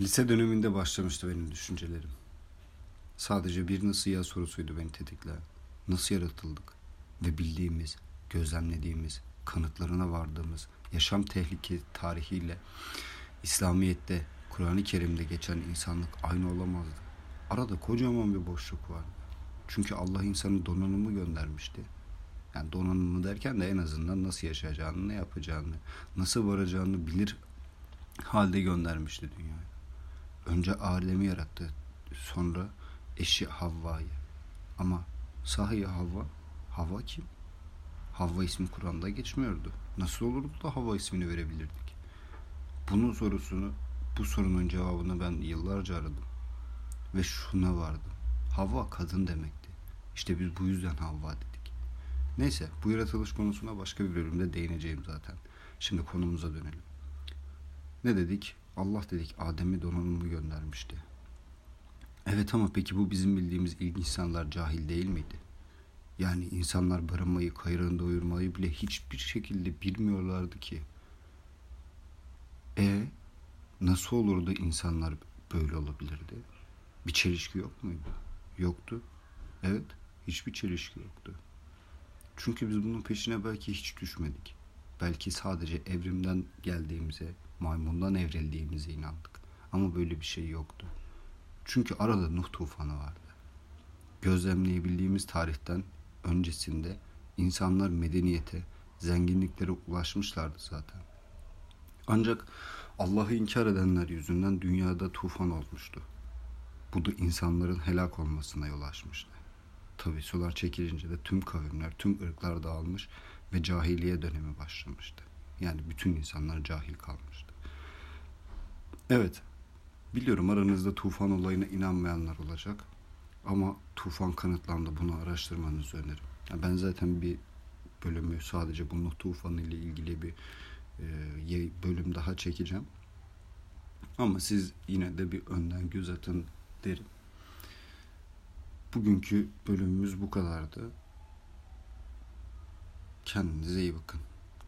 Lise döneminde başlamıştı benim düşüncelerim. Sadece bir nasıl ya sorusuydu beni tetikleyen. Nasıl yaratıldık? Ve bildiğimiz, gözlemlediğimiz, kanıtlarına vardığımız yaşam tehlike tarihiyle İslamiyet'te, Kur'an-ı Kerim'de geçen insanlık aynı olamazdı. Arada kocaman bir boşluk vardı. Çünkü Allah insanı donanımı göndermişti. Yani donanımı derken de en azından nasıl yaşayacağını, ne yapacağını, nasıl varacağını bilir halde göndermişti dünyaya. Önce Adem'i yarattı. Sonra eşi Havva'yı. Ama sahi Havva, Havva kim? Havva ismi Kur'an'da geçmiyordu. Nasıl olurdu da Havva ismini verebilirdik? Bunun sorusunu, bu sorunun cevabını ben yıllarca aradım. Ve şuna vardım. Havva kadın demekti. İşte biz bu yüzden Havva dedik. Neyse bu yaratılış konusuna başka bir bölümde değineceğim zaten. Şimdi konumuza dönelim. Ne dedik? Allah dedik Adem'i donanımı göndermişti. Evet ama peki bu bizim bildiğimiz ilk insanlar cahil değil miydi? Yani insanlar barınmayı, kayrağını doyurmayı bile hiçbir şekilde bilmiyorlardı ki. E nasıl olurdu insanlar böyle olabilirdi? Bir çelişki yok muydu? Yoktu. Evet, hiçbir çelişki yoktu. Çünkü biz bunun peşine belki hiç düşmedik. Belki sadece evrimden geldiğimize, maymundan evrildiğimize inandık. Ama böyle bir şey yoktu. Çünkü arada Nuh tufanı vardı. Gözlemleyebildiğimiz tarihten öncesinde insanlar medeniyete, zenginliklere ulaşmışlardı zaten. Ancak Allah'ı inkar edenler yüzünden dünyada tufan olmuştu. Bu da insanların helak olmasına yol açmıştı. Tabi sular çekilince de tüm kavimler, tüm ırklar dağılmış ve cahiliye dönemi başlamıştı. Yani bütün insanlar cahil kalmıştı. Evet, biliyorum aranızda tufan olayına inanmayanlar olacak. Ama tufan kanıtlandı, bunu araştırmanızı öneririm. Yani ben zaten bir bölümü sadece bu Nuh tufanı ile ilgili bir e, bölüm daha çekeceğim. Ama siz yine de bir önden göz atın derim. Bugünkü bölümümüz bu kadardı. Kendinize iyi bakın.